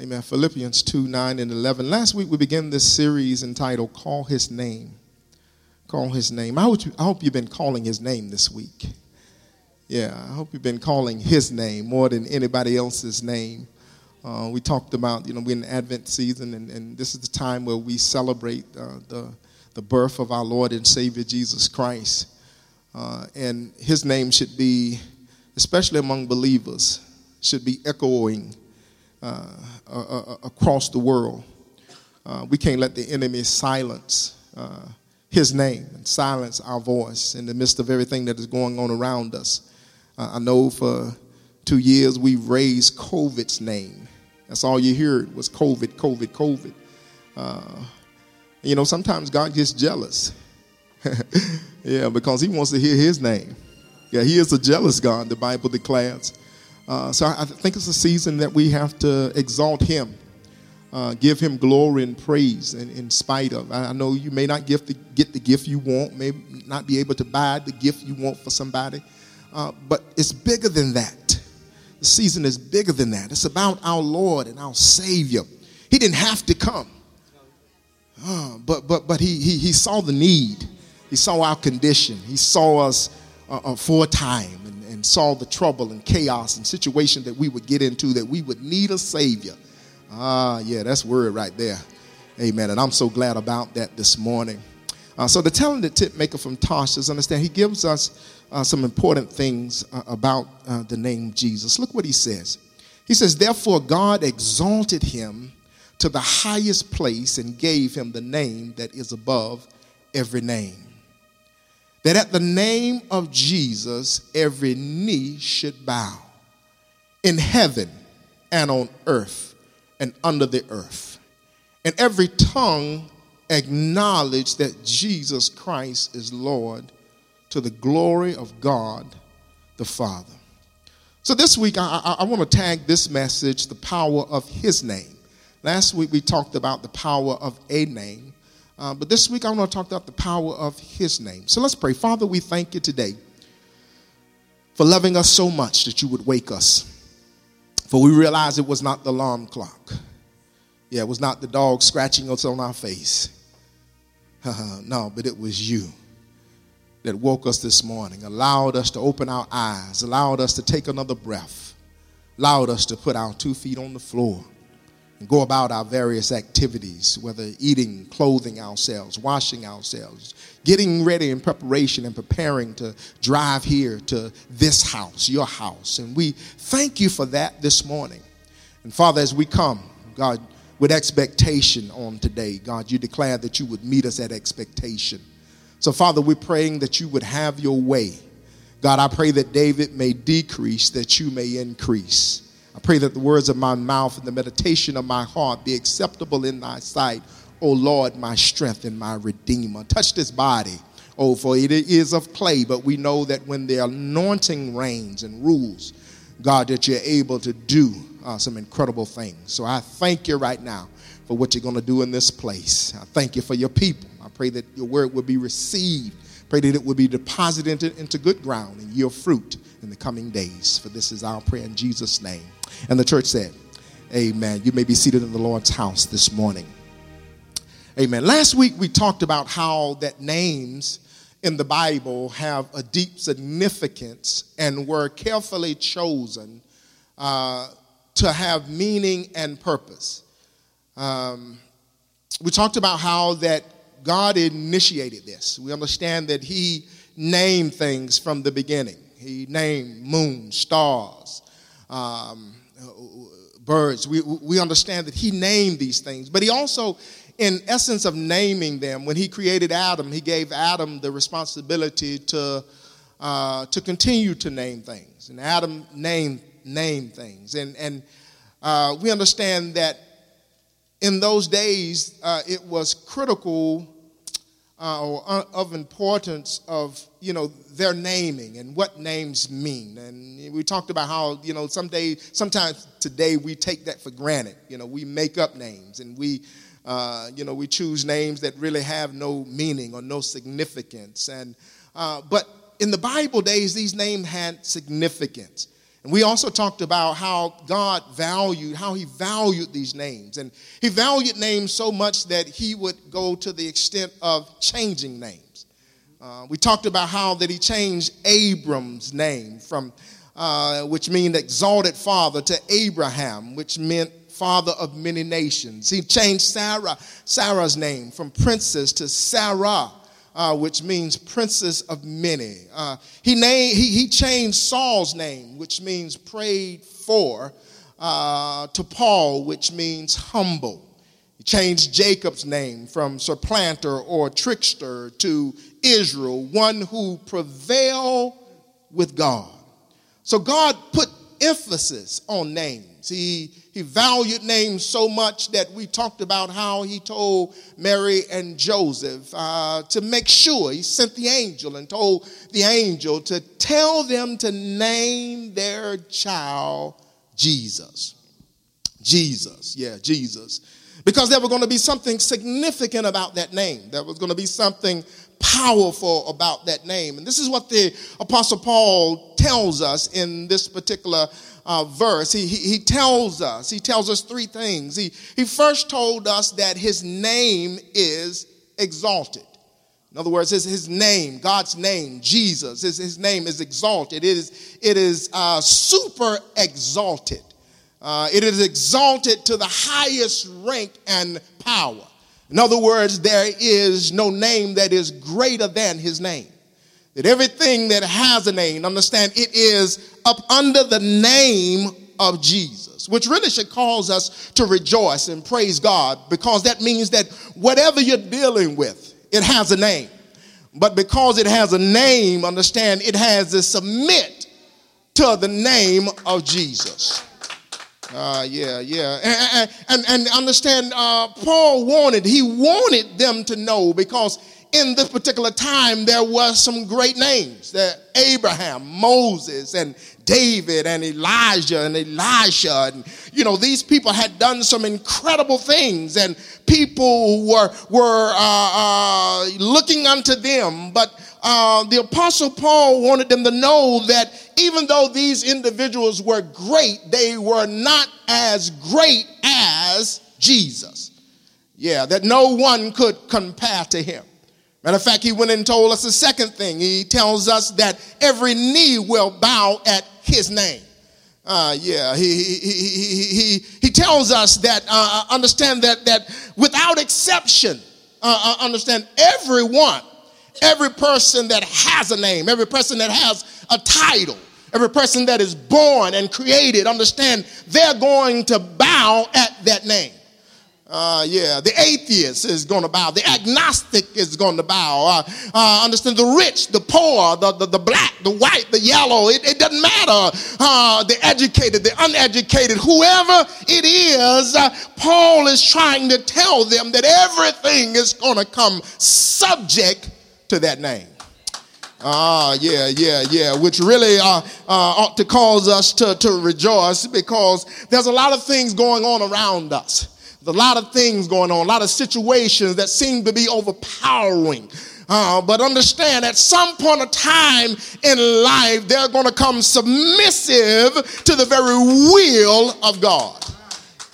Amen. Philippians 2 9 and 11. Last week we began this series entitled Call His Name. Call His Name. I hope, you, I hope you've been calling His name this week. Yeah, I hope you've been calling His name more than anybody else's name. Uh, we talked about, you know, we're in Advent season, and, and this is the time where we celebrate uh, the, the birth of our Lord and Savior Jesus Christ. Uh, and His name should be, especially among believers, should be echoing uh, uh, across the world. Uh, we can't let the enemy silence his name and silence our voice in the midst of everything that is going on around us. I know for two years we've raised COVID's name. That's all you heard was COVID, COVID, COVID. Uh, you know, sometimes God gets jealous. yeah, because he wants to hear his name. Yeah, he is a jealous God, the Bible declares. Uh, so I, think it's a season that we have to exalt Him, uh, give Him glory and praise in, in spite of. I, I know you may not the, get the gift you want, may not be able to buy the gift you want for somebody, uh, but it's bigger than that. The season is bigger than that. It's about our Lord and our Savior. He didn't have to come, uh, but but but he, he he saw the need. He saw our condition. He saw us uh, uh for a time and saw the trouble and chaos and situation that we would get into, that we would need a Savior. Ah, yeah, that's word right there. Amen. And I'm so glad about that this morning. Uh, so the talented tip maker from Tarsus, understand, he gives us uh, some important things uh, about uh, the name Jesus. Look what he says. He says, Therefore, God exalted him to the highest place and gave him the name that is above every name that at the name of Jesus, every knee should bow in heaven and on earth and under the earth, and every tongue acknowledge that Jesus Christ is Lord to the glory of God the Father. So this week, I, I, I want to tag this message, the power of His name. Last week, we talked about the power of a name. Uh, but this week, I want to talk about the power of His name. So let's pray. Father, we thank you today for loving us so much that you would wake us. For we realize it was not the alarm clock. Yeah, it was not the dog scratching us on our face. no, but it was you that woke us this morning, allowed us to open our eyes, allowed us to take another breath, allowed us to put our two feet on the floor and go about our various activities, whether eating, clothing ourselves, washing ourselves, getting ready in preparation and preparing to drive here to this house, your house. And we thank you for that this morning. And Father, as we come, God, with expectation on today, God, you declared that you would meet us at expectation. So, Father, we're praying that you would have your way. God, I pray that David may decrease, that you may increase. I pray that the words of my mouth and the meditation of my heart be acceptable in thy sight, O Lord, my strength and my redeemer. Touch this body. Oh, for it is of clay, but we know that when the anointing reigns and rules, God, that you're able to do uh, some incredible things. So I thank you right now for what you're going to do in this place. I thank you for your people. I pray that your word will be received. Pray that it will be deposited into, good ground and yield fruit in the coming days. For this is our prayer in Jesus' name. And the church said, Amen. You may be seated in the Lord's house this morning. Amen. Last week we talked about how that names in the Bible have a deep significance and were carefully chosen uh, to have meaning and purpose. Um, we talked about how that God initiated this. We understand that He named things from the beginning. He named moon, stars, um, birds. We, we understand that he named these things, but he also, in essence of naming them, when he created Adam, he gave Adam the responsibility to, uh, to continue to name things. And Adam named, named things. And, and uh, we understand that in those days, uh, it was critical uh, or of importance of you know their naming and what names mean. And we talked about how you know some sometimes today we take that for granted. You know we make up names and we uh, you know we choose names that really have no meaning or no significance. And uh, but in the bible days these names had significance And we also talked about how God valued, how he valued these names. And he valued names so much that he would go to the extent of changing names. Uh, we talked about how that he changed Abram's name from, uh, which means exalted father, to Abraham, which meant father of many nations. He changed Sarah, Sarah's name from princess to Sarah uh, which means princess of many. Uh, he, named, he, he changed Saul's name, which means prayed for, uh, to Paul, which means humble. He changed Jacob's name from supplanter or trickster to Israel, one who prevail with God. So God put emphasis on names. He he valued names so much that we talked about how he told Mary and Joseph uh, to make sure he sent the angel and told the angel to tell them to name their child Jesus. Jesus, yeah, Jesus. Because there was going to be something significant about that name. There was going to be something powerful about that name. And this is what the Apostle Paul tells us in this particular uh, verse, he, he, he tells us, he tells us three things. He, he first told us that his name is exalted. In other words, his, his name, God's name, Jesus, his, his name is exalted. It is, it is uh, super exalted. Uh, it is exalted to the highest rank and power. In other words, there is no name that is greater than his name. That everything that has a name, understand, it is up under the name of Jesus, which really should cause us to rejoice and praise God because that means that whatever you're dealing with, it has a name. But because it has a name, understand, it has to submit to the name of Jesus. Uh, yeah, yeah. And, and, and understand, uh, Paul wanted, he wanted them to know because in this particular time, there were some great names that Abraham, Moses, and David, and Elijah, and Elisha. And, you know, these people had done some incredible things, and people were, were uh, uh, looking unto them. But uh, the Apostle Paul wanted them to know that even though these individuals were great, they were not as great as Jesus. Yeah, that no one could compare to him. Matter of fact, he went and told us the second thing. He tells us that every knee will bow at his name. Uh, yeah, he, he, he, he, he tells us that, uh, uh, understand that, that without exception, uh, uh, understand everyone, every person that has a name, every person that has a title, every person that is born and created, understand they're going to bow at that name. Uh, yeah, the atheist is going to bow. The agnostic is going to bow. Uh, uh, understand the rich, the poor, the, the, the, black, the white, the yellow. It, it doesn't matter. Uh, the educated, the uneducated, whoever it is, uh, Paul is trying to tell them that everything is going to come subject to that name. Ah, yeah, yeah, yeah, which really uh, uh, ought to cause us to, to rejoice because there's a lot of things going on around us. There's a lot of things going on, a lot of situations that seem to be overpowering. Uh, but understand at some point of time in life, they're going to come submissive to the very will of God.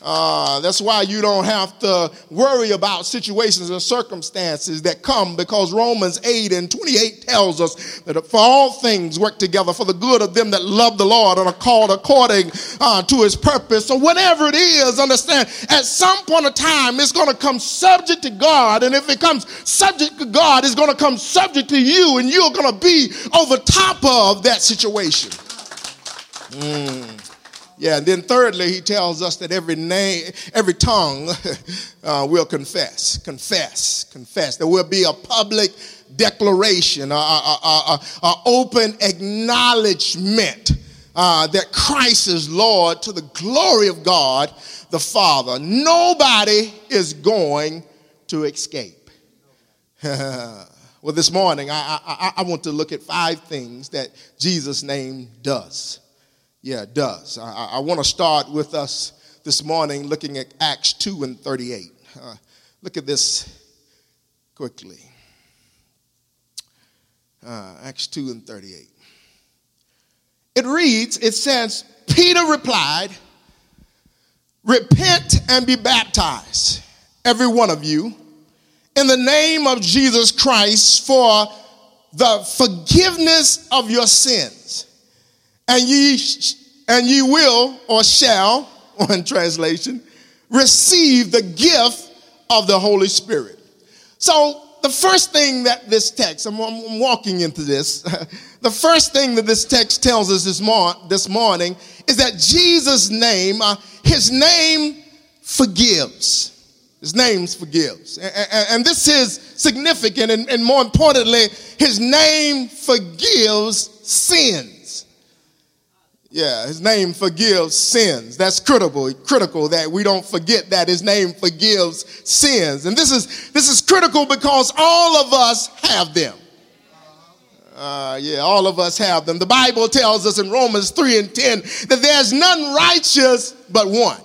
Uh, that's why you don't have to worry about situations and circumstances that come because Romans 8 and 28 tells us that for all things work together for the good of them that love the Lord and are called according uh, to his purpose. So, whatever it is, understand at some point of time it's going to come subject to God. And if it comes subject to God, it's going to come subject to you, and you're going to be over top of that situation. Mm. Yeah, and then thirdly, he tells us that every name, every tongue uh, will confess, confess, confess. There will be a public declaration, a, open acknowledgement uh, that Christ is Lord to the glory of God the Father. Nobody is going to escape. well, this morning, I, I, I want to look at five things that Jesus' name does. Yeah, it does. I, I want to start with us this morning looking at Acts 2 and 38. Uh, look at this quickly. Uh, Acts 2 and 38. it reads, it says, Peter replied, Repent and be baptized, every one of you, in the name of Jesus Christ for the forgiveness of your sins. And ye, and ye will or shall, one translation, receive the gift of the Holy Spirit. So the first thing that this text, I'm, I'm walking into this, the first thing that this text tells us this, mor- this morning is that Jesus' name, uh, his name forgives. His name forgives. And, and, and, this is significant, and, and more importantly, his name forgives sins. Yeah, his name forgives sins. That's critical, critical that we don't forget that his name forgives sins. And this is this is critical because all of us have them. Uh, yeah, all of us have them. The Bible tells us in Romans 3 and 10 that there's none righteous but one.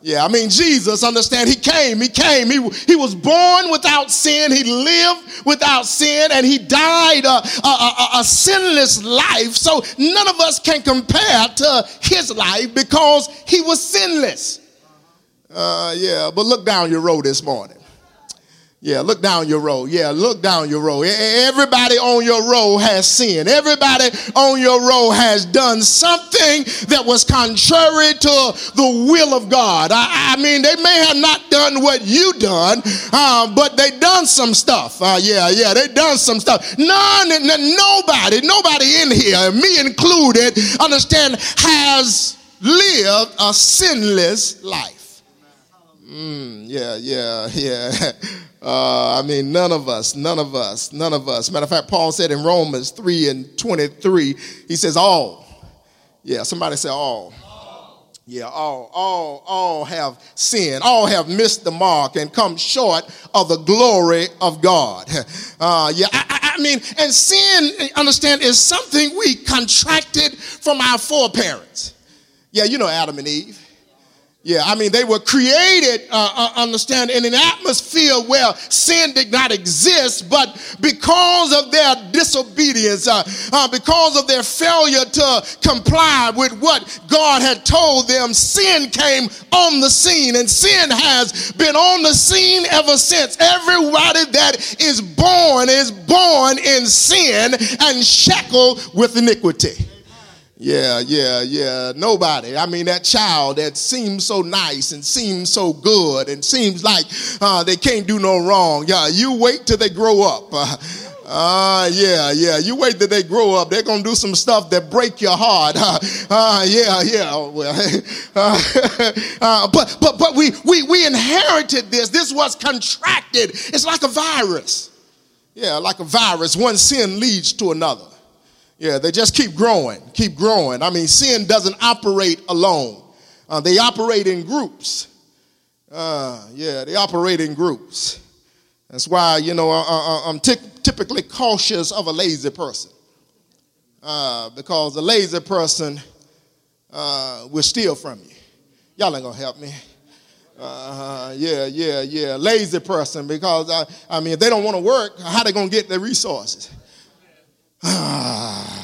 Yeah, I mean, Jesus, understand, he came, he came, he, he was born without sin, he lived without sin, and he died a, a, a, a sinless life. So none of us can compare to his life because he was sinless. Uh, yeah, but look down your road this morning. Yeah, look down your row. Yeah, look down your row. Everybody on your row has sinned. Everybody on your row has done something that was contrary to the will of God. I, I mean, they may have not done what you done, uh, but they done some stuff. Uh, yeah, yeah, they done some stuff. None, nobody, nobody in here, me included, understand, has lived a sinless life. Mm, yeah, yeah, yeah. Uh, I mean, none of us, none of us, none of us. Matter of fact, Paul said in Romans 3 and 23, he says, all. Yeah, somebody say all. all. Yeah, all, all, all have sinned. All have missed the mark and come short of the glory of God. Uh, yeah, I, I mean, and sin, understand, is something we contracted from our foreparents. Yeah, you know Adam and Eve. Yeah, I mean, they were created, uh, uh, understand, in an atmosphere where sin did not exist, but because of their disobedience, uh, uh, because of their failure to comply with what God had told them, sin came on the scene, and sin has been on the scene ever since. Everybody that is born is born in sin and shackled with iniquity. Yeah, yeah, yeah. Nobody. I mean, that child that seems so nice and seems so good and seems like uh, they can't do no wrong. Yeah, you wait till they grow up. Uh, uh, yeah, yeah. You wait till they grow up. They're going to do some stuff that break your heart. Uh, uh yeah, yeah. Oh, well, uh, uh, but, but, but we, we, we inherited this. This was contracted. It's like a virus. Yeah, like a virus. One sin leads to another. Yeah, they just keep growing, keep growing. I mean, sin doesn't operate alone, uh, they operate in groups. Uh, yeah, they operate in groups. That's why, you know, I, am t- typically cautious of a lazy person. Uh, because a lazy person uh, will steal from you. Y'all ain't gonna help me. Uh, yeah, yeah, yeah. Lazy person because I, I mean, if they don't want to work, how they gonna get their resources? yeah,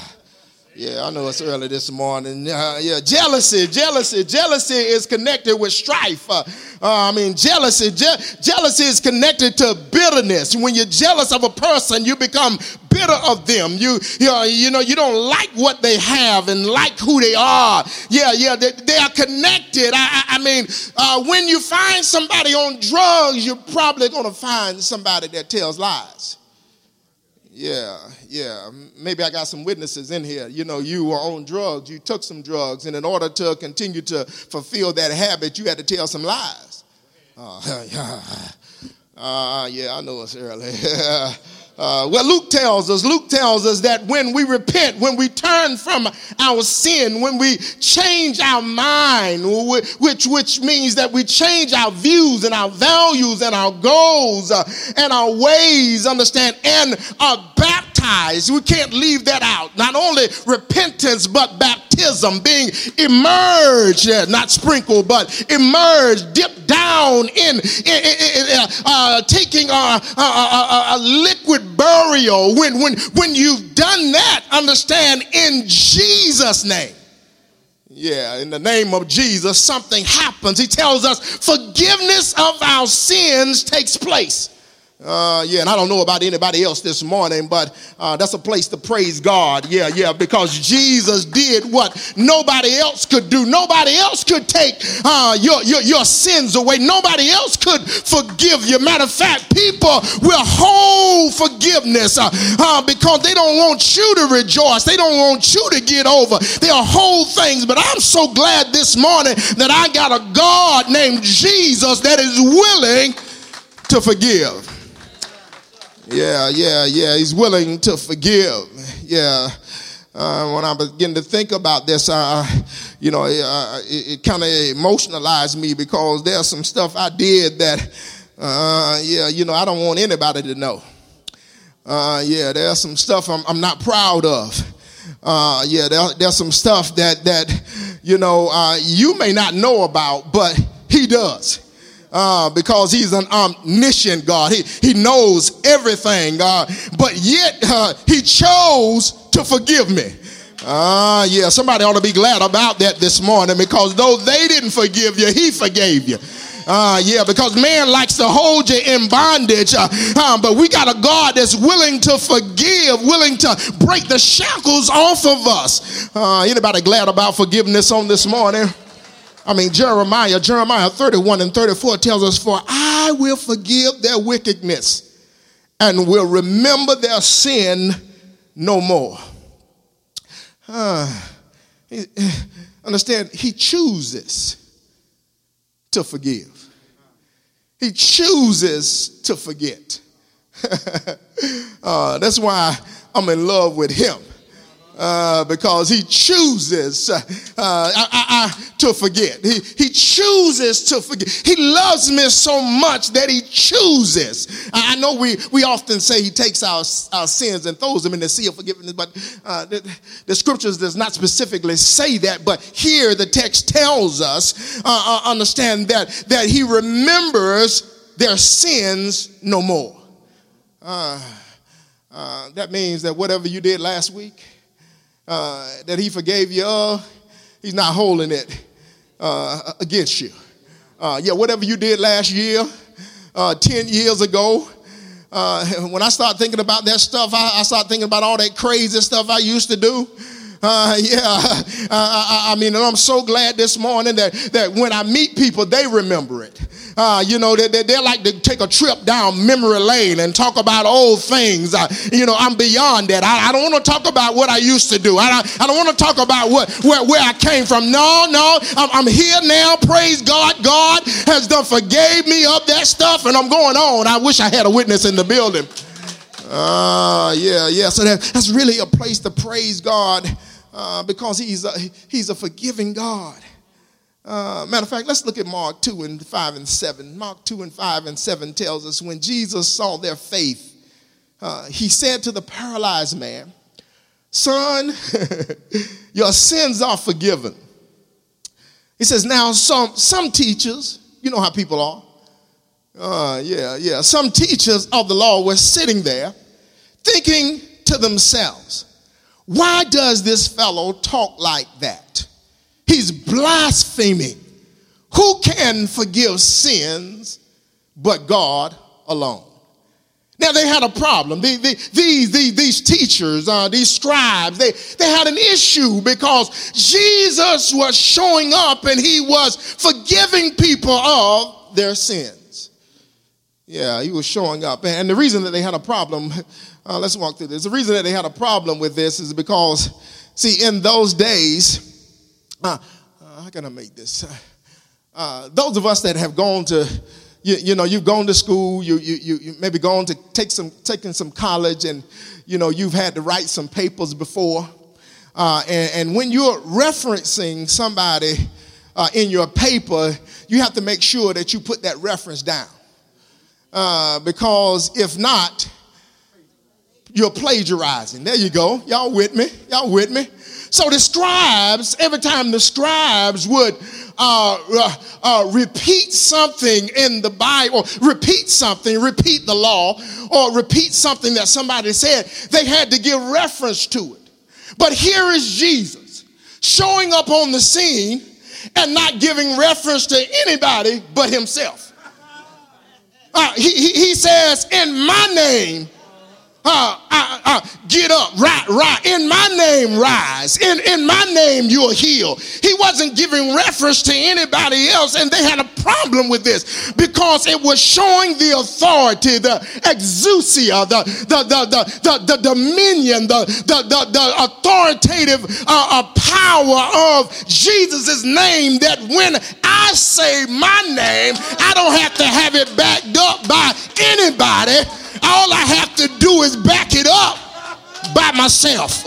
I know it's early this morning. Uh, yeah, jealousy, jealousy, jealousy is connected with strife. Uh, uh, I mean, jealousy, je- jealousy is connected to bitterness. When you're jealous of a person, you become bitter of them. You, you know, you know, you don't like what they have and like who they are. Yeah, yeah, they, they are connected. I, I, I mean, uh, when you find somebody on drugs, you're probably going to find somebody that tells lies. Yeah, yeah. Maybe I got some witnesses in here. You know, you were on drugs, you took some drugs, and in order to continue to fulfill that habit, you had to tell some lies. Uh, yeah. Uh, yeah, I know it's early. Uh, well, Luke tells us, Luke tells us that when we repent, when we turn from our sin, when we change our mind, which, which means that we change our views and our values and our goals uh, and our ways, understand, and are baptized. We can't leave that out. Not only repentance, but baptism, being immersed, not sprinkled, but immersed, dipped down in, in, in, in uh, taking a, a, a, a liquid burial, when, when, when you've done that, understand in Jesus' name. Yeah, in the name of Jesus, something happens. He tells us forgiveness of our sins takes place. Uh, yeah, and I don't know about anybody else this morning, but uh, that's a place to praise God. Yeah, yeah, because Jesus did what nobody else could do. Nobody else could take uh, your, your, your sins away. Nobody else could forgive you. Matter of fact, people will hold forgiveness uh, uh, because they don't want you to rejoice. They don't want you to get over. They'll hold things. But I'm so glad this morning that I got a God named Jesus that is willing to forgive. Yeah, yeah, yeah. He's willing to forgive. Yeah. Uh, when I begin to think about this, uh, you know, it, it kind of emotionalized me because there's some stuff I did that, uh, yeah, you know, I don't want anybody to know. Uh, yeah, there's some stuff I'm, I'm not proud of. Uh, yeah, there, there's some stuff that that you know you may not know about, but he does uh, because he's an omniscient God. He, he knows everything, uh, but yet uh, he chose to forgive me. Ah, yeah, somebody ought to be glad about that this morning because though they didn't forgive you, he forgave you. Uh, yeah, because man likes to hold you in bondage, uh, uh, but we got a God that's willing to forgive, willing to break the shackles off of us. Uh, anybody glad about forgiveness on this morning? I mean, Jeremiah, Jeremiah 31 and 34 tells us, For I will forgive their wickedness and will remember their sin no more. Uh, understand, he chooses to forgive, he chooses to forget. uh, that's why I'm in love with him uh, because he chooses uh, I, I, to forget. He, he chooses to forget. He loves me so much that he chooses. I, know we, we often say he takes our, our sins and throws them in the sea of forgiveness, but uh, the, the, scriptures does not specifically say that. But here the text tells us, uh, uh, understand that, that he remembers their sins no more. Uh, that means that whatever you did last week, uh, that he forgave you of, he's not holding it uh, against you. Uh, yeah, whatever you did last year, uh, 10 years ago, uh, when I start thinking about that stuff, I, I start thinking about all that crazy stuff I used to do. Uh, yeah, I, I, mean, I'm so glad this morning that, that when I meet people, they remember it. Uh, you know, they, they, they, like to take a trip down memory lane and talk about old things. Uh, you know, I'm beyond that. I, I don't want to talk about what I used to do. I, I don't want to talk about what where, where I came from. No, no, I'm, I'm here now. Praise God. God has done forgave me of that stuff, and I'm going on. I wish I had a witness in the building. Uh, yeah, yeah. So that, that's really a place to praise God uh, because he's a, he's a forgiving God. Uh, matter of fact, let's look at Mark 2 and 5 and 7. Mark 2 and 5 and 7 tells us when Jesus saw their faith, uh, he said to the paralyzed man, Son, your sins are forgiven. He says, Now, some, some teachers, you know how people are. Uh, yeah, yeah. Some teachers of the law were sitting there thinking to themselves, Why does this fellow talk like that? He's blaspheming. Who can forgive sins but God alone? Now they had a problem. These, these, these, these teachers, uh, these scribes, they, they had an issue because Jesus was showing up and he was forgiving people of their sins. Yeah, he was showing up. And the reason that they had a problem, uh, let's walk through this. The reason that they had a problem with this is because, see, in those days, uh, how can I make this? Uh, those of us that have gone to, you, you, know, you've gone to school, you, you, you maybe gone to take some, taking some college, and you know, you've had to write some papers before. Uh, and, and, when you're referencing somebody uh, in your paper, you have to make sure that you put that reference down. Uh, because if not, you're plagiarizing. There you go. Y'all with me? Y'all with me? So the scribes, every time the scribes would uh, uh, uh, repeat something in the Bible, repeat something, repeat the law, or repeat something that somebody said, they had to give reference to it. But here is Jesus showing up on the scene and not giving reference to anybody but himself. Uh, he, he, he says, In my name, uh, uh, uh, get up, right, right. In my name, rise. In, in my name, you'll heal. He wasn't giving reference to anybody else, and they had a problem with this because it was showing the authority, the exousia, the, the, the, the, the, the dominion, the, the, the, the authoritative uh, uh power of Jesus' name that when I say my name, I don't have to have it backed up by anybody all I have to do is back it up by myself.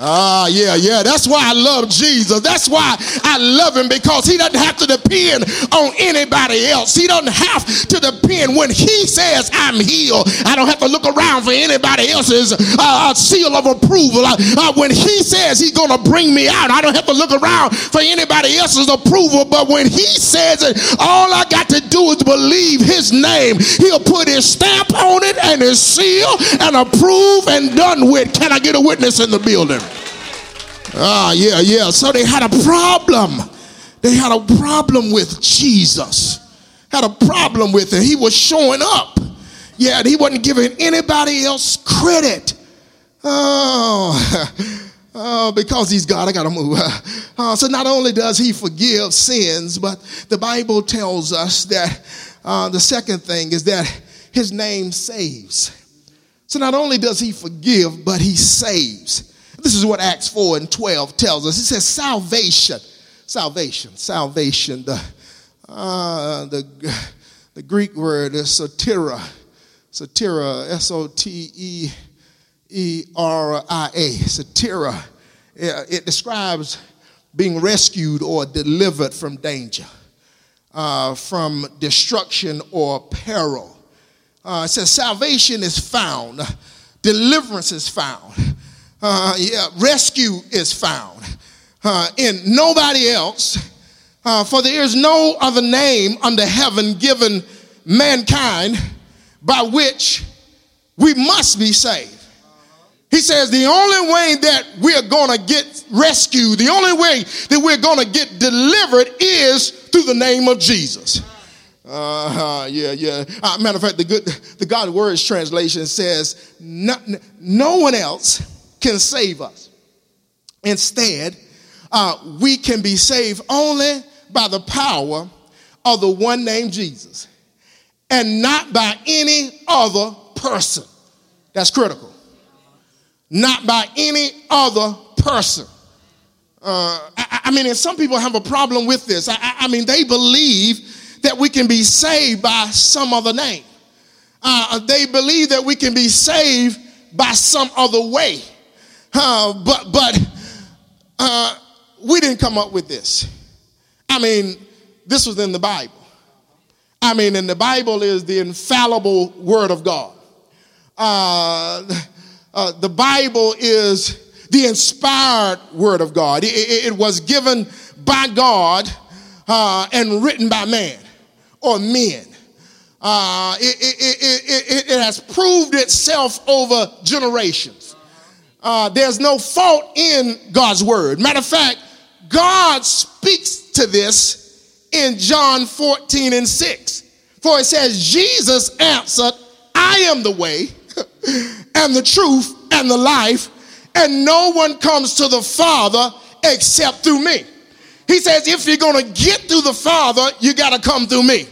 Ah, yeah, yeah. That's why I love Jesus. That's why I love him because he doesn't have to depend on anybody else. He doesn't have to depend when he says I'm healed. I don't have to look around for anybody else's uh, uh seal of approval. Uh, uh, when he says he's going to bring me out, I don't have to look around for anybody else's approval. But when he says it, all I got to do is believe his name. He'll put his stamp on it and his seal and approve and done with. Can I get a witness in the building? Ah, yeah, yeah. So they had a problem. They had a problem with Jesus. Had a problem with him. He was showing up. Yeah, and he wasn't giving anybody else credit. Oh, oh because he's God, I got to move. Uh, so not only does he forgive sins, but the Bible tells us that uh, the second thing is that his name saves. So not only does he forgive, but he saves. This is what Acts 4 and 12 tells us. It says salvation. Salvation. Salvation. The, uh, the, the Greek word is soteria. Soteria. S O T E E R I A. Soteria. It describes being rescued or delivered from danger, uh, from destruction or peril. Uh, it says salvation is found, deliverance is found uh, yeah, rescue is found uh, in nobody else. Uh, for there is no other name under heaven given mankind by which we must be saved. He says the only way that we're going to get rescued, the only way that we're going to get delivered is through the name of Jesus. Uh, yeah, yeah. Uh, matter of fact, the good, the God Words translation says, no, no one else can save us. Instead, uh, we can be saved only by the power of the one named Jesus and not by any other person. That's critical. Not by any other person. Uh, I, I, mean, and some people have a problem with this. I, I, mean, they believe that we can be saved by some other name. Uh, they believe that we can be saved by some other way. Uh, but but uh, we didn't come up with this. I mean, this was in the Bible. I mean, and the Bible is the infallible Word of God. Uh, uh the Bible is the inspired Word of God. It, it, it was given by God uh, and written by man or men. Uh, it, it, it, has proved itself over generations uh, there's no fault in God's word. Matter of fact, God speaks to this in John 14 and 6. For it says, Jesus answered, I am the way and the truth and the life, and no one comes to the Father except through me. He says, if you're going to get through the Father, you got to come through me.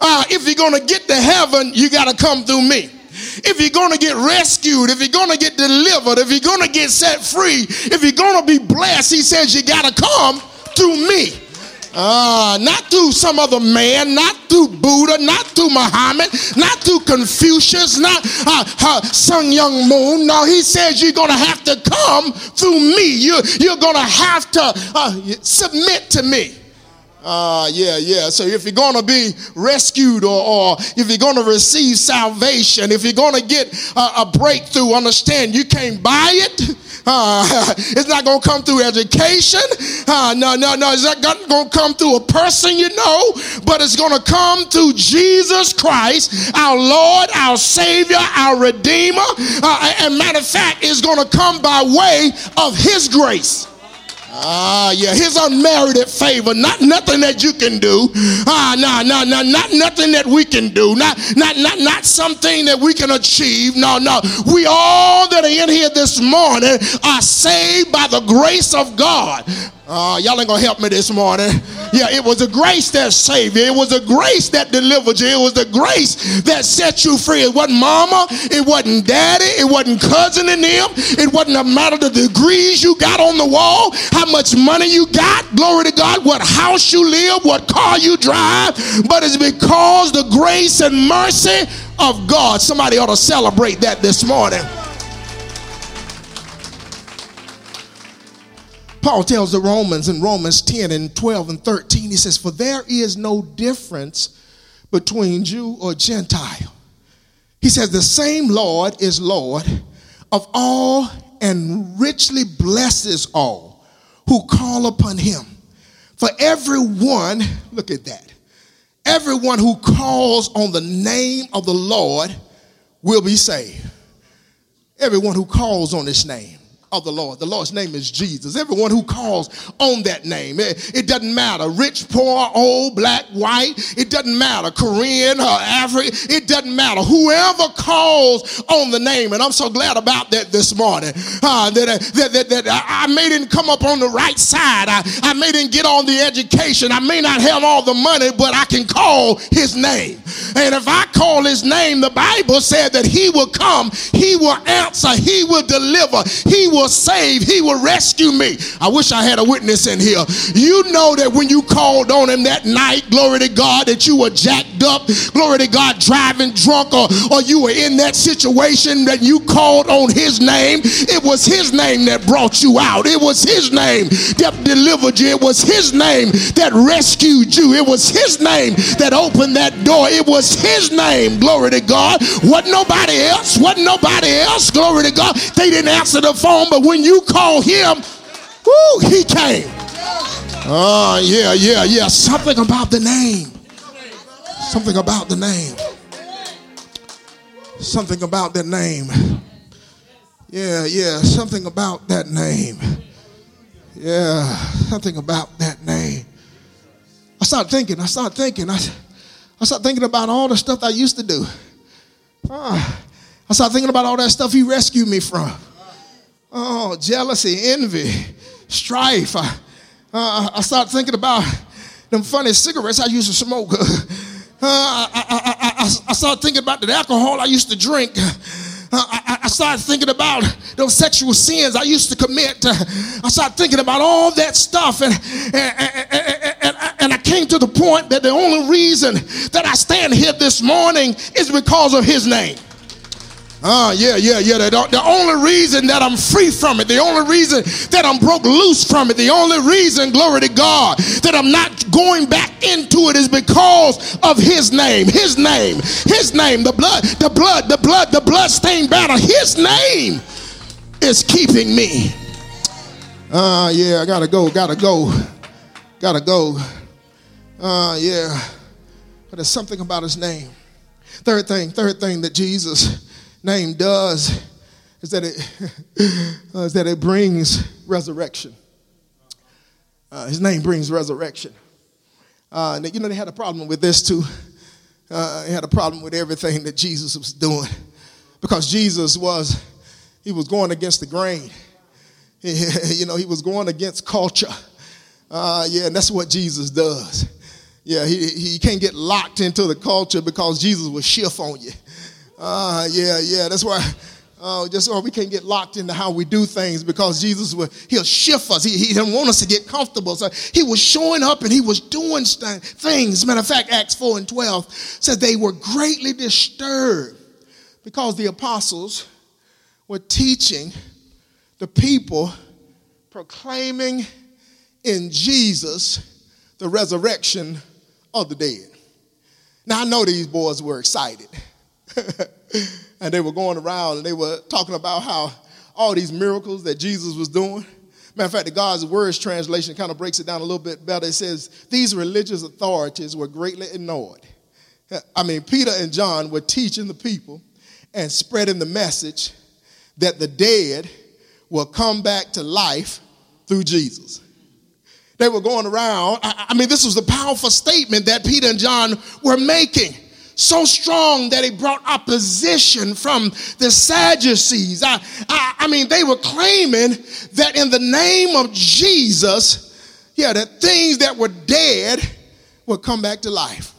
Uh, if you're going to get to heaven, you got to come through me if you're going to get rescued, if you're going to get delivered, if you're going to get set free, if you're going to be blessed, he says you got to come through me. Uh, not through some other man, not through Buddha, not through Muhammad, not through Confucius, not uh, uh, Sun Myung Moon. No, he says you're going to have to come through me. You, you're going to have to uh, submit to me. Uh, yeah, yeah. So if you're going to be rescued or, or, if you're going to receive salvation, if you're going to get a, a, breakthrough, understand you can't buy it. Uh, it's not going to come through education. Uh, no, no, no. It's not going to come through a person you know, but it's going to come through Jesus Christ, our Lord, our Savior, our Redeemer. Uh, and matter of fact, it's going to come by way of His grace. Ah, yeah, his unmerited favor, not nothing that you can do. Ah, no, no, no, not nothing that we can do. Not, not, not, not something that we can achieve. No, no. We all that are in here this morning are saved by the grace of God. Uh, y'all ain't gonna help me this morning. Yeah, it was a grace that saved you. It was a grace that delivered you. It was the grace that set you free. It wasn't mama. It wasn't daddy. It wasn't cousin in them. It wasn't a matter of the degrees you got on the wall, how much money you got, glory to God, what house you live, what car you drive. But it's because the grace and mercy of God. Somebody ought to celebrate that this morning. Paul tells the Romans in Romans 10 and 12 and 13, he says, For there is no difference between Jew or Gentile. He says, The same Lord is Lord of all and richly blesses all who call upon him. For everyone, look at that, everyone who calls on the name of the Lord will be saved. Everyone who calls on his name of the Lord. The Lord's name is Jesus. Everyone who calls on that name, it, it, doesn't matter rich, poor, old, black, white, it doesn't matter Korean or African, it doesn't matter. Whoever calls on the name, and I'm so glad about that this morning, uh, that, that, that, that, I may didn't come up on the right side, I, I may didn't get on the education, I may not have all the money, but I can call his name. And if I call his name, the Bible said that he will come, he will answer, he will deliver, he will will save, he will rescue me. I wish I had a witness in here. You know that when you called on him that night, glory to God, that you were jacked up, glory to God, driving drunk, or, or you were in that situation that you called on his name. It was his name that brought you out. It was his name that delivered you. It was his name that rescued you. It was his name that opened that door. It was his name, glory to God. What nobody else, what nobody else, glory to God. They didn't answer the phone but when you call him, whoo, he came. Oh, yeah, yeah, yeah. Something about the name. Something about the name. Something about that name. Yeah, yeah. Something about that name. Yeah, something about that name. I started thinking, I started thinking, I, I started thinking about all the stuff I used to do. Uh, I started thinking about all that stuff he rescued me from. Oh, jealousy, envy, strife. I, uh, I started thinking about them funny cigarettes I used to smoke. Uh, I, I, I, I, started thinking about the alcohol I used to drink. Uh, I, I, started thinking about those sexual sins I used to commit. Uh, I started thinking about all that stuff, and, and, and, and, and I came to the point that the only reason that I stand here this morning is because of His name. Ah, uh, yeah, yeah, yeah. The, only reason that I'm free from it, the only reason that I'm broke loose from it, the only reason, glory to God, that I'm not going back into it is because of His name. His name. His name. The blood, the blood, the blood, the blood stained banner. His name is keeping me. Ah, uh, yeah, I gotta go, gotta go, gotta go. Ah, uh, yeah. But there's something about His name. Third thing, third thing that Jesus name does is that it, uh, that it brings resurrection. Uh, his name brings resurrection. Uh, you know, they had a problem with this too. Uh, they had a problem with everything that Jesus was doing because Jesus was, he was going against the grain. you know, he was going against culture. Uh, yeah, and that's what Jesus does. Yeah, he, he can't get locked into the culture because Jesus will shift on you. Uh, yeah, yeah. That's why. Uh, just so we can't get locked into how we do things because Jesus will he'll shift us. He, he didn't want us to get comfortable. So he was showing up and he was doing st- things. Matter of fact, Acts 4 and 12 says they were greatly disturbed because the apostles were teaching the people, proclaiming in Jesus the resurrection of the dead. Now I know these boys were excited. and they were going around and they were talking about how all these miracles that Jesus was doing. Matter of fact, the God's Words translation kind of breaks it down a little bit better. It says, These religious authorities were greatly annoyed. I mean, Peter and John were teaching the people and spreading the message that the dead will come back to life through Jesus. They were going around. I, mean, this was a powerful statement that Peter and John were making. So strong that it brought opposition from the Sadducees. I, I, I mean, they were claiming that in the name of Jesus, yeah, that things that were dead would come back to life.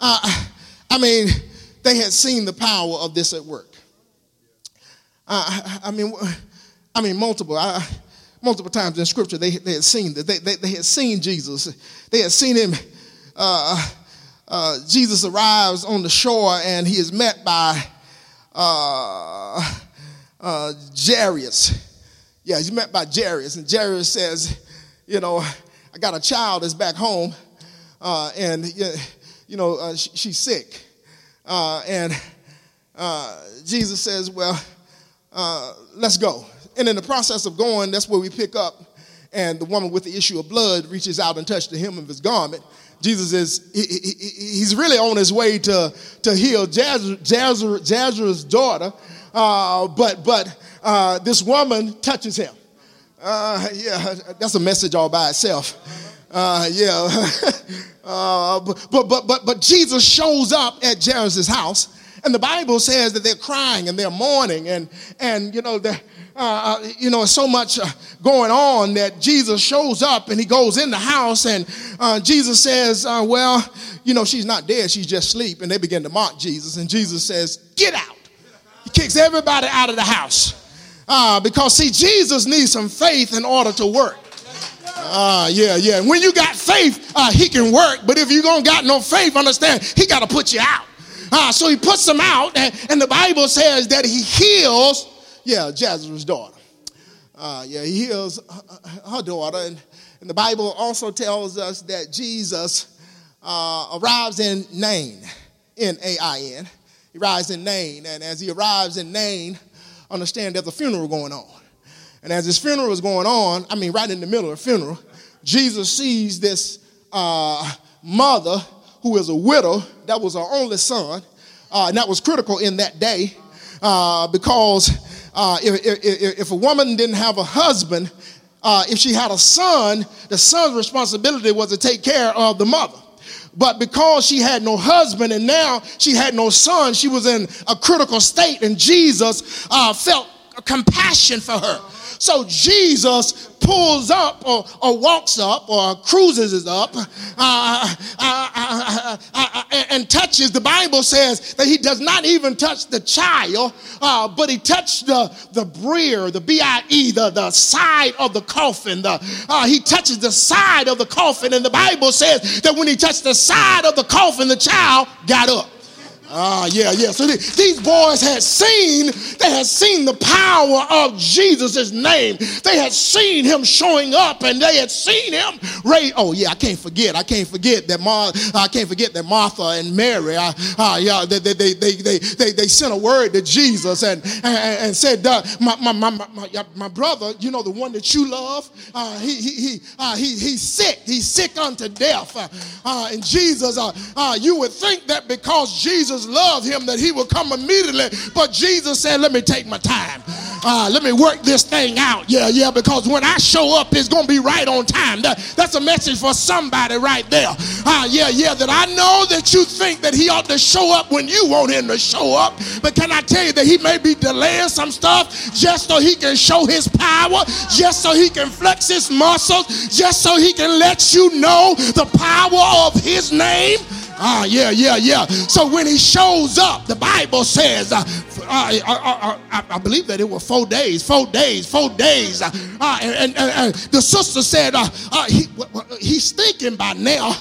Uh, I mean, they had seen the power of this at work. Uh, I mean, I mean, multiple. I, multiple times in scripture they, they had seen that they, they, they, had seen jesus they had seen him uh, uh, jesus arrives on the shore and he is met by uh, uh jairus yeah he's met by jairus and jairus says you know i got a child that's back home uh, and you know uh, she, she's sick and jesus says well let's go and in the process of going, that's where we pick up. And the woman with the issue of blood reaches out and touches the hem of his garment. Jesus is, he, he, he's really on his way to, to heal Jairus' daughter. Uh, but but uh, this woman touches him. Uh, yeah, that's a message all by itself. Uh, yeah. Uh, but, but, but, but Jesus shows up at Jairus' house, and the Bible says that they're crying and they're mourning, and, and you know, they're uh, uh, you know, so much uh, going on that Jesus shows up and he goes in the house and uh, Jesus says, uh, well, you know, she's not dead, she's just asleep. And they begin to mock Jesus. And Jesus says, get out. He kicks everybody out of the house. Uh, because see, Jesus needs some faith in order to work. Uh, yeah, yeah. When you got faith, he can work. But if you don't got no faith, understand, he got to put you out. Uh, so he puts them out, and, and the Bible says that he heals yeah, Jairus' daughter. Uh, yeah, he heals her daughter. And, and, the Bible also tells us that Jesus uh, arrives in Nain, N A I N. He arrives in Nain. And as he arrives in Nain, understand there's a funeral going on. And as this funeral is going on, I mean, right in the middle of the funeral, Jesus sees this uh, mother who is a widow. That was her only son. Uh, and that was critical in that day uh, because uh, if, if, if, a woman didn't have a husband, uh, if she had a son, the son's responsibility was to take care of the mother. But because she had no husband and now she had no son, she was in a critical state, and Jesus uh, felt compassion for her. So Jesus pulls up or, or walks up or cruises up uh uh uh, uh, uh, uh, and touches, the Bible says that he does not even touch the child, but he touched the, the breer, the B-I-E, the, the side of the coffin. The, he touches the side of the coffin, and the Bible says that when he touched the side of the coffin, the child got up. Ah, yeah, yeah. So these boys had seen, they had seen the power of Jesus' name. They had seen him showing up and they had seen him raise. Oh, yeah, I can't forget. I can't forget that Mar- I can't forget that Martha and Mary, uh, uh, yeah, they, they, they, they, they, they, they sent a word to Jesus and, and, and said, uh, my, my, my, my, my, brother, you know, the one that you love, uh, he, he, he, uh, he, he's sick. He's sick unto death. Uh, uh, and Jesus, uh, uh, you would think that because Jesus Jesus loved him that he would come immediately. But Jesus said, Let me take my time. Uh, let me work this thing out. Yeah, yeah, because when I show up, it's going to be right on time. That, that's a message for somebody right there. Uh, yeah, yeah, that I know that you think that he ought to show up when you want him to show up. But can I tell you that he may be delaying some stuff just so he can show his power, just so he can flex his muscles, just so he can let you know the power of his name? Ah, yeah, yeah, yeah. So when he shows up, the Bible says, uh, uh, uh, uh, I believe that it was four days, four days, four days. Uh, and, and, and, the sister said, he, he's thinking by now.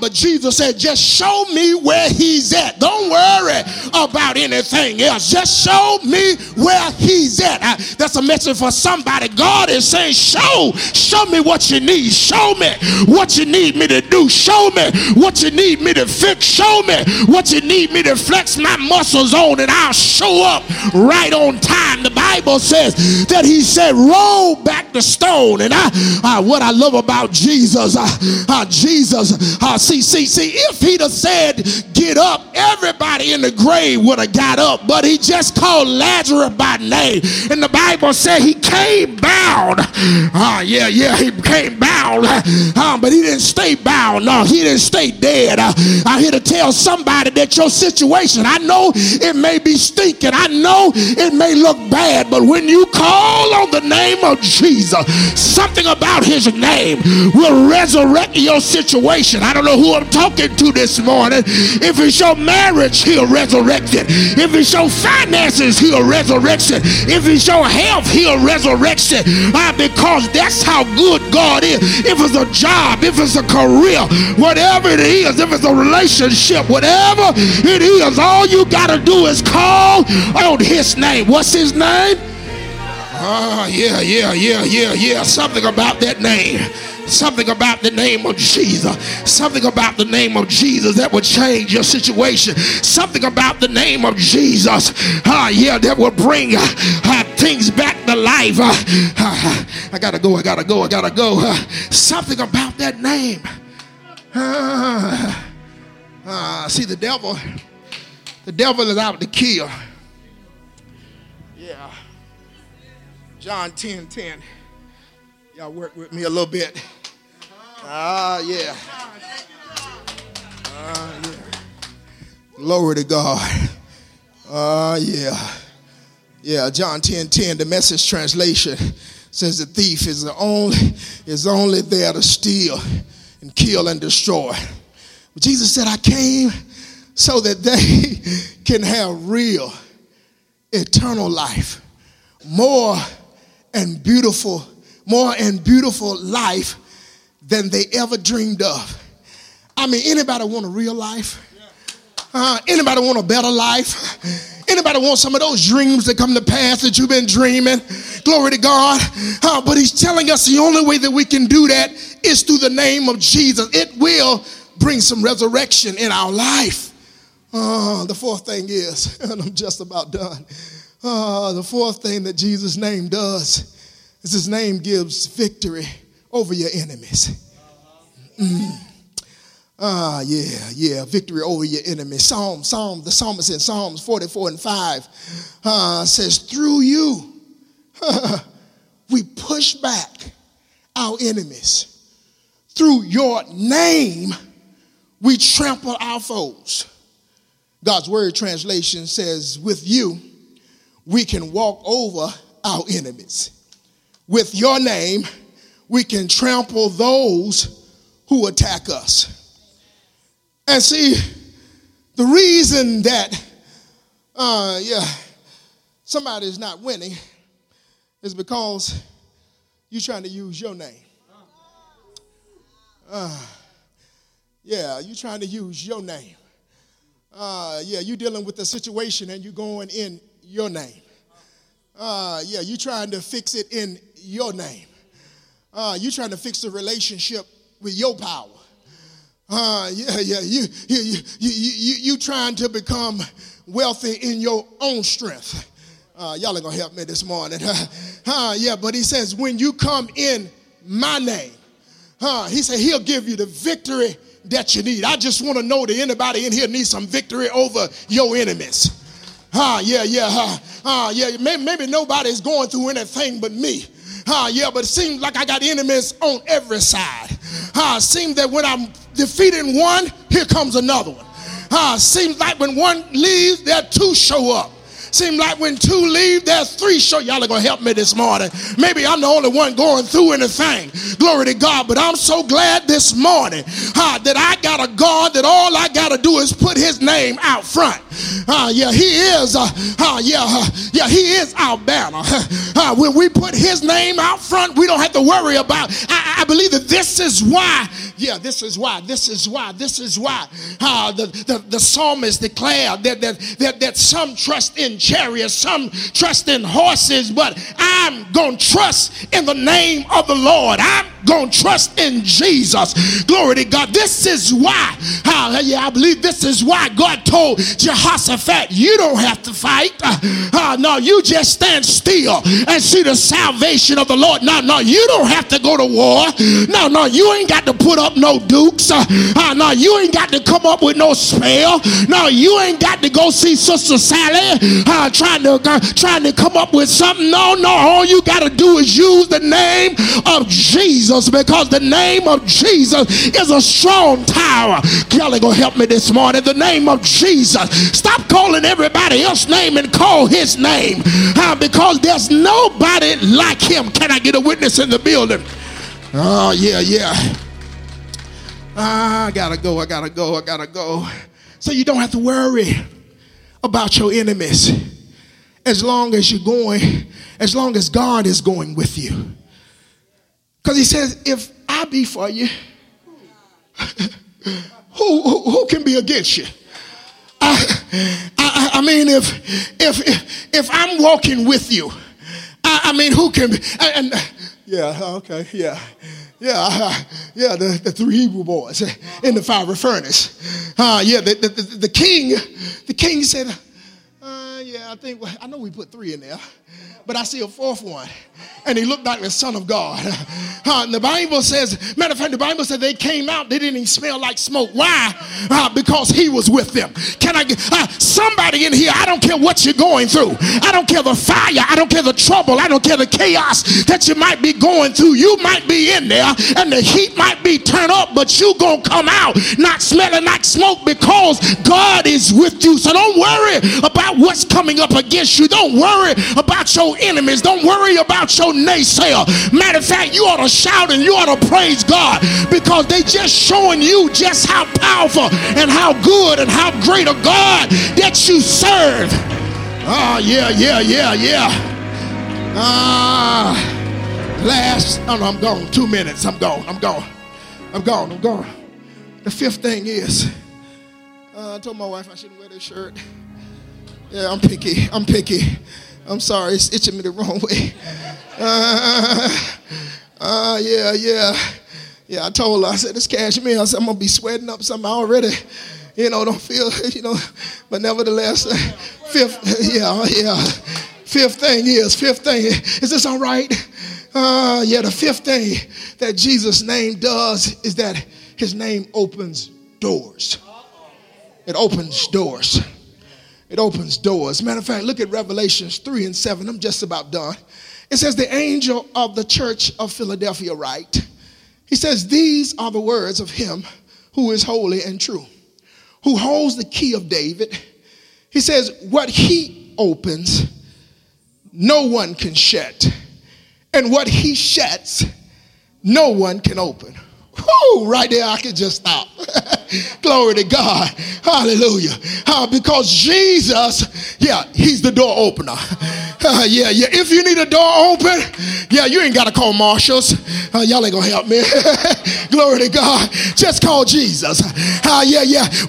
but Jesus said, just show me where he's at. Don't worry about anything else. Just show me where he's at. that's a message for somebody. God is saying, show, show me what you need. Show me what you need me to do. Show me what you need me to fix. Show me what you need me to flex my muscles on, and I'll show up right on time. The Bible says that he said, roll back the stone. And I, uh, what I love about Jesus, uh, uh, Jesus, uh, see, see, see, if he'd have said, get up, everybody in the grave would have got up, but he just called Lazarus by name. And the Bible said he came bound. Uh, yeah, yeah, he came bound, uh, but he didn't stay bound. No, he didn't stay dead. Uh, I'm here to tell somebody that your situation, I know it may be stinking, I know it may look bad, but when you call on the name of Jesus, something about his name will resurrect your situation. I don't know who I'm talking to this morning. If it's your marriage, he'll resurrect it. If it's your finances, he'll resurrect it. If it's your health, he'll resurrect it. Why? Because that's how good God is. If it's a job, if it's a career, whatever it is, if it's a relationship, whatever it is, all you got to do is call on his name. What's his name? Ah, yeah, yeah, yeah, yeah, yeah. Something about that name. Something about the name of Jesus. Something about the name of Jesus that would change your situation. Something about the name of Jesus. Ah, yeah, that will bring uh, things back to life. Uh, uh, I gotta go, I gotta go, I gotta go. Something about that name. Uh, see, the devil, the devil is out to kill. John 10 10. Y'all work with me a little bit. Ah, yeah. Ah, yeah. Glory to God. Ah, yeah. Yeah, John 10 10, the message translation says the thief is the only is only there to steal and kill and destroy. But Jesus said, I came so that they can have real eternal life, more and beautiful, more and beautiful life than they ever dreamed of. I mean, anybody want a real life? Uh, anybody want a better life? Anybody want some of those dreams that come to pass that you've been dreaming? Glory to God. Uh, but he's telling us the only way that we can do that is through the name of Jesus. It will bring some resurrection in our life. Uh, the fourth thing is, and I'm just about done. Uh, the fourth thing that Jesus' name does is his name gives victory over your enemies. Mm. Ah, yeah, yeah, victory over your enemies. Psalm, Psalm, the psalmist in Psalms 44 and 5 uh, says, Through you, we push back our enemies. Through your name, we trample our foes. God's word translation says, With you, we can walk over our enemies. With your name, we can trample those who attack us. And see, the reason that, uh, yeah, somebody is not winning is because you're trying to use your name. Uh, yeah, you're trying to use your name. Uh, yeah, you're dealing with the situation and you're going in your name. Uh, yeah, you're trying to fix it in your name. Uh, you're trying to fix the relationship with your power. Uh, yeah, yeah, you, you, you, you, you, you trying to become wealthy in your own strength. Uh, y'all ain't gonna help me this morning. uh, yeah, but he says, when you come in my name, uh, he said he'll give you the victory that you need. I just want to know that anybody in here needs some victory over your enemies. Ah, yeah, yeah, uh, uh, yeah. Maybe, maybe nobody's going through anything but me. Ah, yeah, but it seems like I got enemies on every side. Ah, it seems that when I'm defeating one, here comes another one. Ah, seems like when one leaves, there two show up. Seem like when two leave, there's three show. Y'all are gonna help me this morning. Maybe I'm the only one going through anything. Glory to God. But I'm so glad this morning uh, that I got a God that all I gotta do is put his name out front. Uh, yeah, he is. Uh, uh, yeah, uh, yeah, he is our banner. Uh, when we put his name out front, we don't have to worry about. I, I believe that this is why. Yeah, this is why. This is why. This is why. Uh, the, the the psalmist declared that that that, that some trust in chariots, some trust in horses, but I'm going to trust in the name of the Lord. I'm going to trust in Jesus. Glory to God. This is why, yeah, I believe this is why God told Jehoshaphat, you don't have to fight. Uh, uh, no, you just stand still and see the salvation of the Lord. No, no, you don't have to go to war. No, no, you ain't got to put up no dukes. Uh, uh, no, you ain't got to come up with no spell. No, you ain't got to go see Sister Sally uh, trying to uh, trying to come up with something. No, no, all you got to do is use the name of Jesus because the name of Jesus is a strong tower. Kelly, go help me this morning. The name of Jesus. Stop calling everybody else's name and call his name uh, because there's nobody like him. Can I get a witness in the building? Oh, yeah, yeah. I gotta go, I gotta go, I gotta go. So you don't have to worry about your enemies as long as you're going, as long as God is going with you. Because he says, if I be for you, who, who, who, can be against you? I, I, I mean, if, if, if, if I'm walking with you, I, I mean, who can? And, and yeah, okay, yeah. Yeah, yeah, the, the three Hebrew boys in the fiery furnace. Uh, yeah, the, the, the, the king, the king said, yeah, I think, I know we put three in there but I see a fourth one. And he looked like the Son of God. Uh, the Bible says, matter of fact, the Bible said they came out, they didn't even smell like smoke. Why? Uh, because he was with them. Can I get uh, somebody in here? I don't care what you're going through. I don't care the fire. I don't care the trouble. I don't care the chaos that you might be going through. You might be in there and the heat might be turned up, but you going to come out not smelling like smoke because God is with you. So don't worry about what's coming up against you. Don't worry about your enemies. Don't worry about your naysayer. Matter of fact, you ought to shout and you ought to praise God because they're just showing you just how powerful and how good and how great a God that you serve. Oh, yeah, yeah, yeah, yeah. Ah, uh, last, oh no, I'm gone. Two minutes, I'm gone, I'm gone. I'm gone, I'm gone. The fifth thing is, uh, I told my wife I shouldn't wear this shirt. Yeah, I'm picky, I'm picky. I'm sorry, it's itching me the wrong way. Uh, uh, yeah, yeah. Yeah, I told her, I said, this cashmere, I said, I'm going to be sweating up something already. You know, don't feel, you know, but nevertheless, uh, fifth, yeah, yeah. Fifth thing is, fifth thing, is this all right? Uh, yeah, the fifth thing that Jesus' name does is that his name opens doors. It opens doors. It opens doors. Matter of fact, look at Revelations 3 and 7. I'm just about done. It says, The angel of the church of Philadelphia write, He says, These are the words of him who is holy and true, who holds the key of David. He says, What he opens, no one can shut. And what he shuts, no one can open. Whoo, right there, I could just stop. Glory to God. Hallelujah. Uh, because Jesus, yeah, he's the door opener. Uh, yeah, yeah. If you need a door open, yeah, you ain't got to call marshals. Uh, y'all ain't going to help me. Glory to God. Just call Jesus. Uh, yeah, yeah.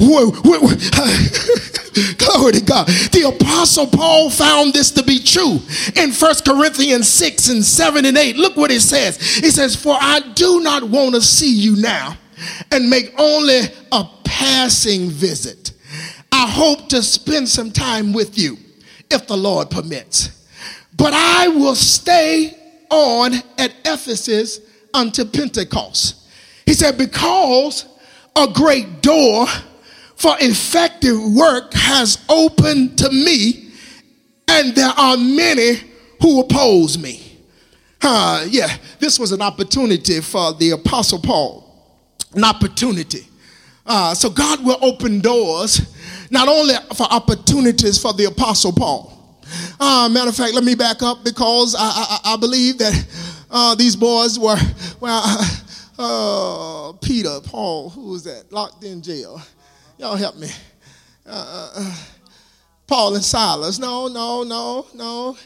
Glory to God. The apostle Paul found this to be true in First Corinthians 6 and 7 and 8. Look what it says. He says, For I do not want to see you now and make only a passing visit. I hope to spend some time with you if the Lord permits. But I will stay on at Ephesus until Pentecost. He said, Because a great door for effective work has opened to me, and there are many who oppose me. Uh, yeah, this was an opportunity for the Apostle Paul an opportunity. Uh, so God will open doors not only for opportunities for the Apostle Paul. Uh, matter of fact, let me back up because I, I, I believe that uh, these boys were, well, uh, Peter, Paul, who was that? Locked in jail. Y'all help me. Uh, uh, uh, Paul and Silas. No, no, no, no.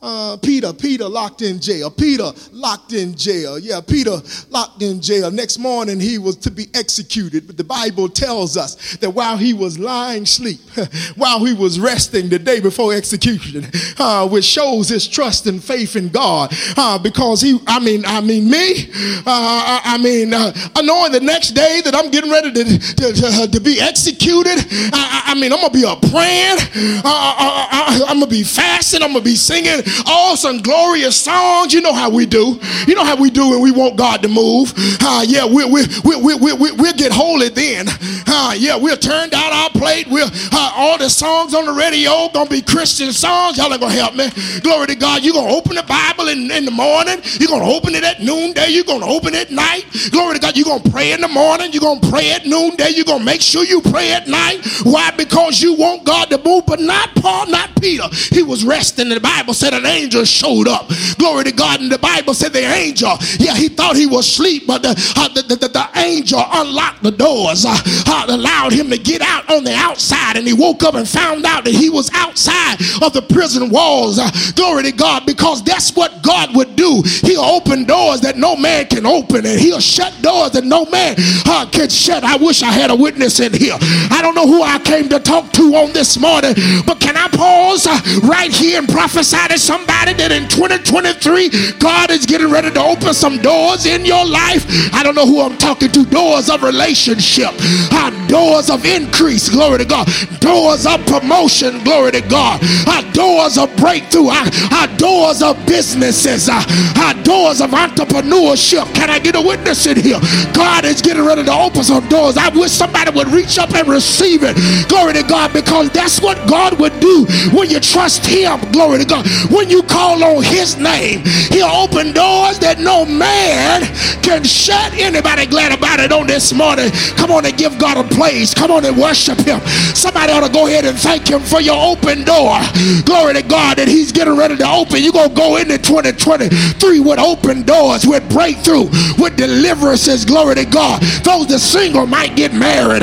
Uh, Peter, Peter locked in jail. Peter locked in jail. Yeah, Peter locked in jail. Next morning he was to be executed. But the Bible tells us that while he was lying sleep, while he was resting the day before execution, uh, which shows his trust and faith in God, uh, because he, I mean, I mean me, uh, I, I, mean, uh, knowing the next day that I'm getting ready to, to, to, to be executed, I, I, mean, I'm gonna be a praying, uh, I'm gonna be fasting, I'm gonna be singing awesome, glorious songs. You know how we do. You know how we do when we want God to move. Uh, yeah, we we we we we we we'll get holy then. Uh, yeah, we'll turn down our plate. We'll uh, all the songs on the radio gonna be Christian songs. Y'all ain't gonna help me. Glory to God. You're gonna open the Bible in, in the morning. You're gonna open it at noonday. You're gonna open it at night. Glory to God. You're gonna pray in the morning. You're gonna pray at noonday. You're gonna make sure you pray at night. Why? Because you want God to move, but not Paul, not Peter. He was resting. The Bible said an angel showed up. Glory to God. And the Bible said the angel, yeah, he thought he was asleep, but the, uh, the, the, the, angel unlocked the doors, uh, uh, allowed him to get out on the outside. And he woke up and found out that he was outside of the prison walls. Uh, glory to God, because that's what God would do. He'll open doors that no man can open, and he'll shut doors that no man uh, can shut. I wish I had a witness in here. I don't know who I came to talk to on this morning, but can I pause right here and prophesy to somebody that in 2023, God is getting ready to open some doors in your life. I don't know who I'm talking to. Doors of relationship, uh, doors of increase, glory to God. Doors of promotion, glory to God. our doors of breakthrough, our, uh, doors of businesses, our, uh, doors of entrepreneurship. Can I get a witness in here? God is getting ready to open some doors. I wish somebody would reach up and receive it. Glory to God, because that's what God would do when you trust Him. Glory to God. When you call call on his name, he'll open doors that no man can shut. Anybody glad about it on this morning? Come on and give God a praise. Come on and worship him. Somebody ought to go ahead and thank him for your open door. Glory to God that he's getting ready to open. You're going to go into 2023 with open doors, with breakthrough, with deliverances. Glory to God. Those that single might get married.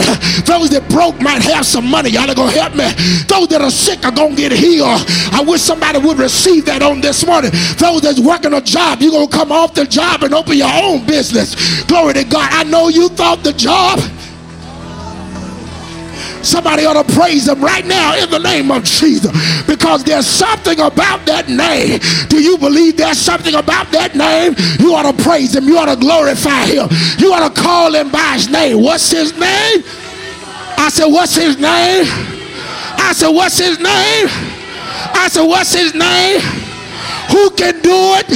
Those that broke might have some money. Y'all are going to help me. Those that are sick are going to get healed. I wish somebody would receive that on on this morning. Those that's working a job, you're going to come off the job and open your own business. Glory to God. I know you thought the job. Somebody ought to praise him right now in the name of Jesus because there's something about that name. Do you believe there's something about that name? You ought to praise him. You ought to glorify him. You ought to call him by his name. What's his name? I said, What's his name? I said, What's his name? I said, What's his name? Who can do it?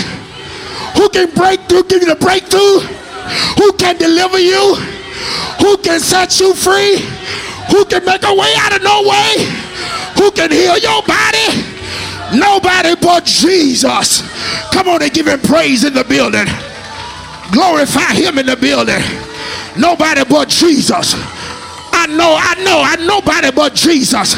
Who can break through, give you the breakthrough? Who can deliver you? Who can set you free? Who can make a way out of no way? Who can heal your body? Nobody but Jesus. Come on and give him praise in the building. Glorify him in the building. Nobody but Jesus. I know, I know, I nobody but Jesus.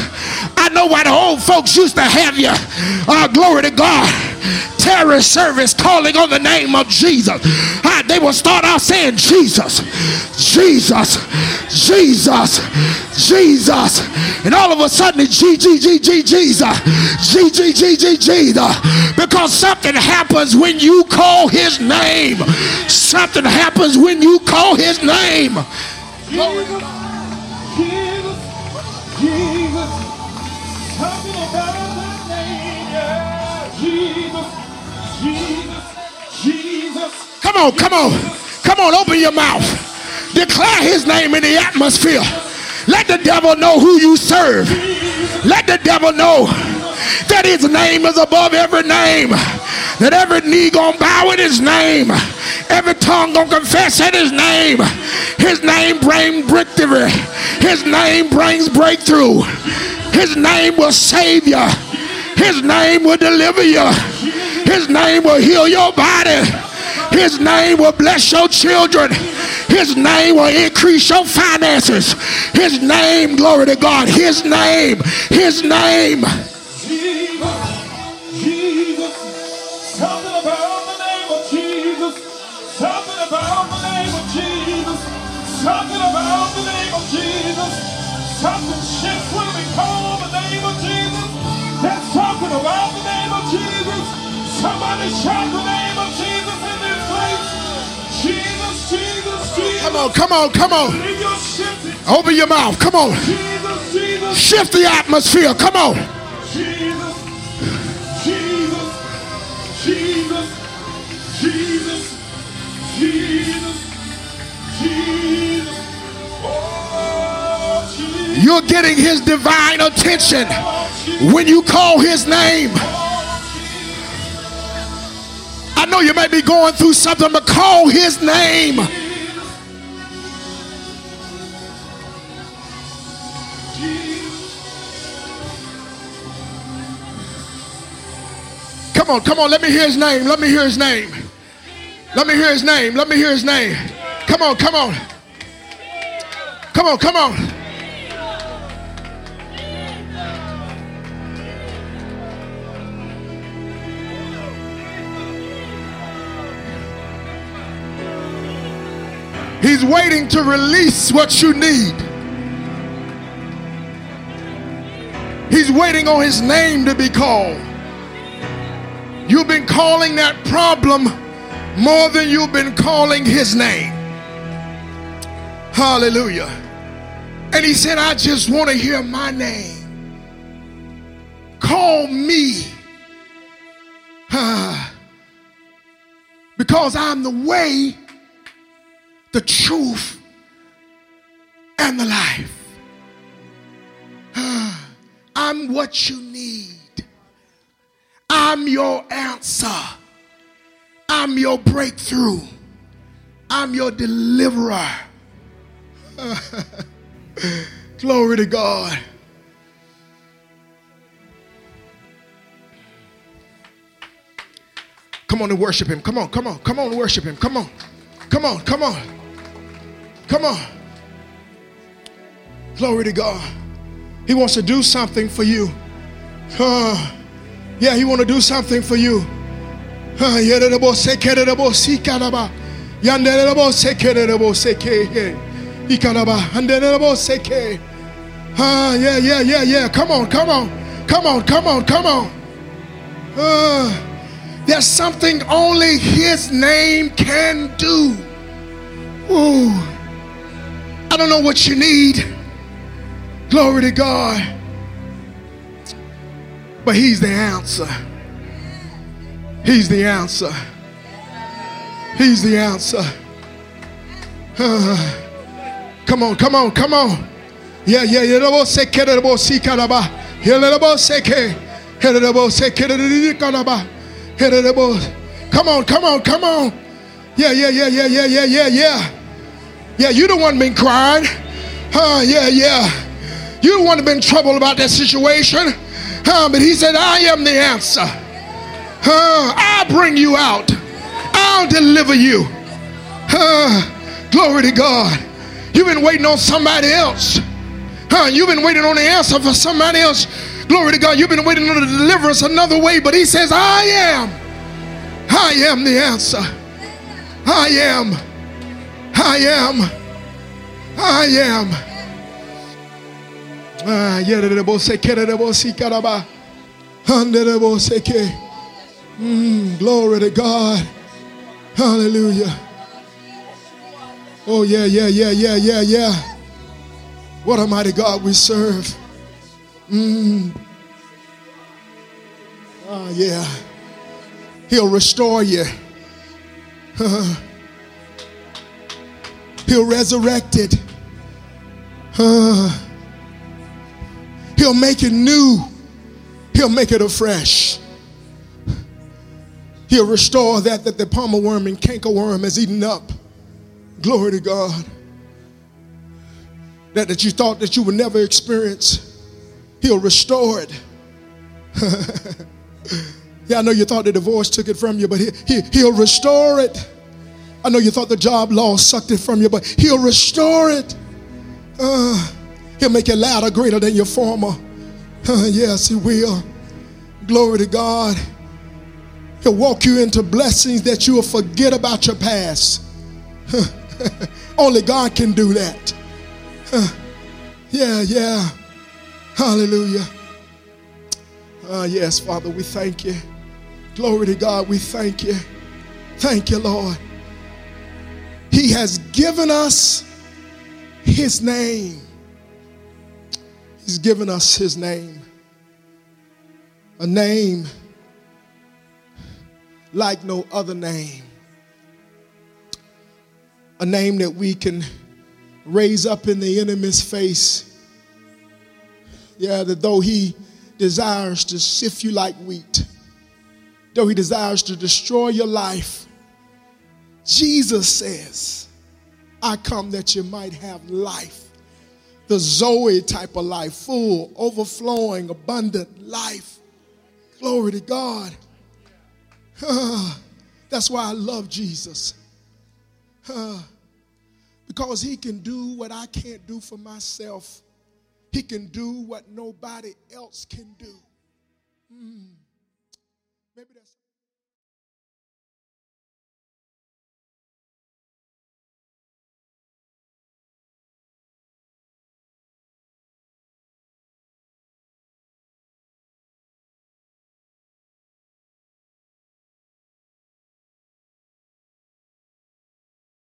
I know why the old folks used to have you. Uh, glory to God terrorist service calling on the name of Jesus. They will start out saying Jesus, Jesus, Jesus, Jesus. And all of a sudden G, G, G, G, Jesus, G, G, G, G, Jesus. Because something happens when you call his name. Something happens when you call his name. Jesus, Come on, come on. Come on, open your mouth. Declare his name in the atmosphere. Let the devil know who you serve. Let the devil know that his name is above every name. That every knee gonna bow in his name. Every tongue gonna confess in his name. His name brings victory. His name brings breakthrough. His name will save you. His name will deliver you. His name will heal your body. His name will bless your children. His name will increase your finances. His name, glory to God. His name, His name. Come on, come on, come on. Open your mouth. Come on. Shift the atmosphere. Come on. Jesus, Jesus, Jesus, Jesus, Jesus, Jesus. You're getting his divine attention when you call his name. I know you may be going through something, but call his name. Come on, come on, let me hear his name. Let me hear his name. Let me hear his name. Let me hear his name. Come on, come on. Come on, come on. He's waiting to release what you need. He's waiting on his name to be called. You've been calling that problem more than you've been calling his name. Hallelujah. And he said, I just want to hear my name. Call me. Ah. because I'm the way, the truth, and the life. Ah. I'm what you need. I'm your answer. I'm your breakthrough. I'm your deliverer. Glory to God. Come on and worship him. Come on, come on, come on and worship him. Come on. Come on, come on. Come on. Glory to God. He wants to do something for you. Uh, yeah, he want to do something for you. Ah, yeah, yeah, yeah, yeah. Come on, come on. Come on, come on, come on. Uh, there's something only his name can do. Ooh. I don't know what you need. Glory to God. But he's the answer. He's the answer. He's the answer. Uh, come on, come on, come on. Yeah, yeah, yeah. Come on, come on, come on. Yeah, yeah, yeah, yeah, yeah, yeah, yeah, yeah. Yeah, you the one been crying. Huh, yeah, yeah. You the one that been troubled about that situation. Huh, but he said, I am the answer. Huh, I'll bring you out. I'll deliver you. Huh, glory to God. You've been waiting on somebody else. Huh, you've been waiting on the answer for somebody else. Glory to God. You've been waiting on the deliverance another way, but he says, I am. I am the answer. I am. I am. I am. Mm, glory to God. Hallelujah. Oh, yeah, yeah, yeah, yeah, yeah, yeah. What a mighty God we serve. Mm. Oh, yeah. He'll restore you. He'll resurrect it. Uh, he'll make it new. He'll make it afresh. He'll restore that that the palmer worm and canker worm has eaten up. Glory to God. That that you thought that you would never experience. He'll restore it. yeah, I know you thought the divorce took it from you, but he, he, he'll restore it. I know you thought the job loss sucked it from you, but he'll restore it. Uh, he'll make you louder, greater than your former. Yes, he will. Glory to God. He'll walk you into blessings that you will forget about your past. Only God can do that. Yeah, yeah. Hallelujah. Uh, yes, Father, we thank you. Glory to God. We thank you. Thank you, Lord. He has given us his name. He's given us his name. A name like no other name. A name that we can raise up in the enemy's face. Yeah, that though he desires to sift you like wheat, though he desires to destroy your life, Jesus says, I come that you might have life. The Zoe type of life, full, overflowing, abundant life. Glory to God. That's why I love Jesus. because he can do what I can't do for myself. He can do what nobody else can do. Mm.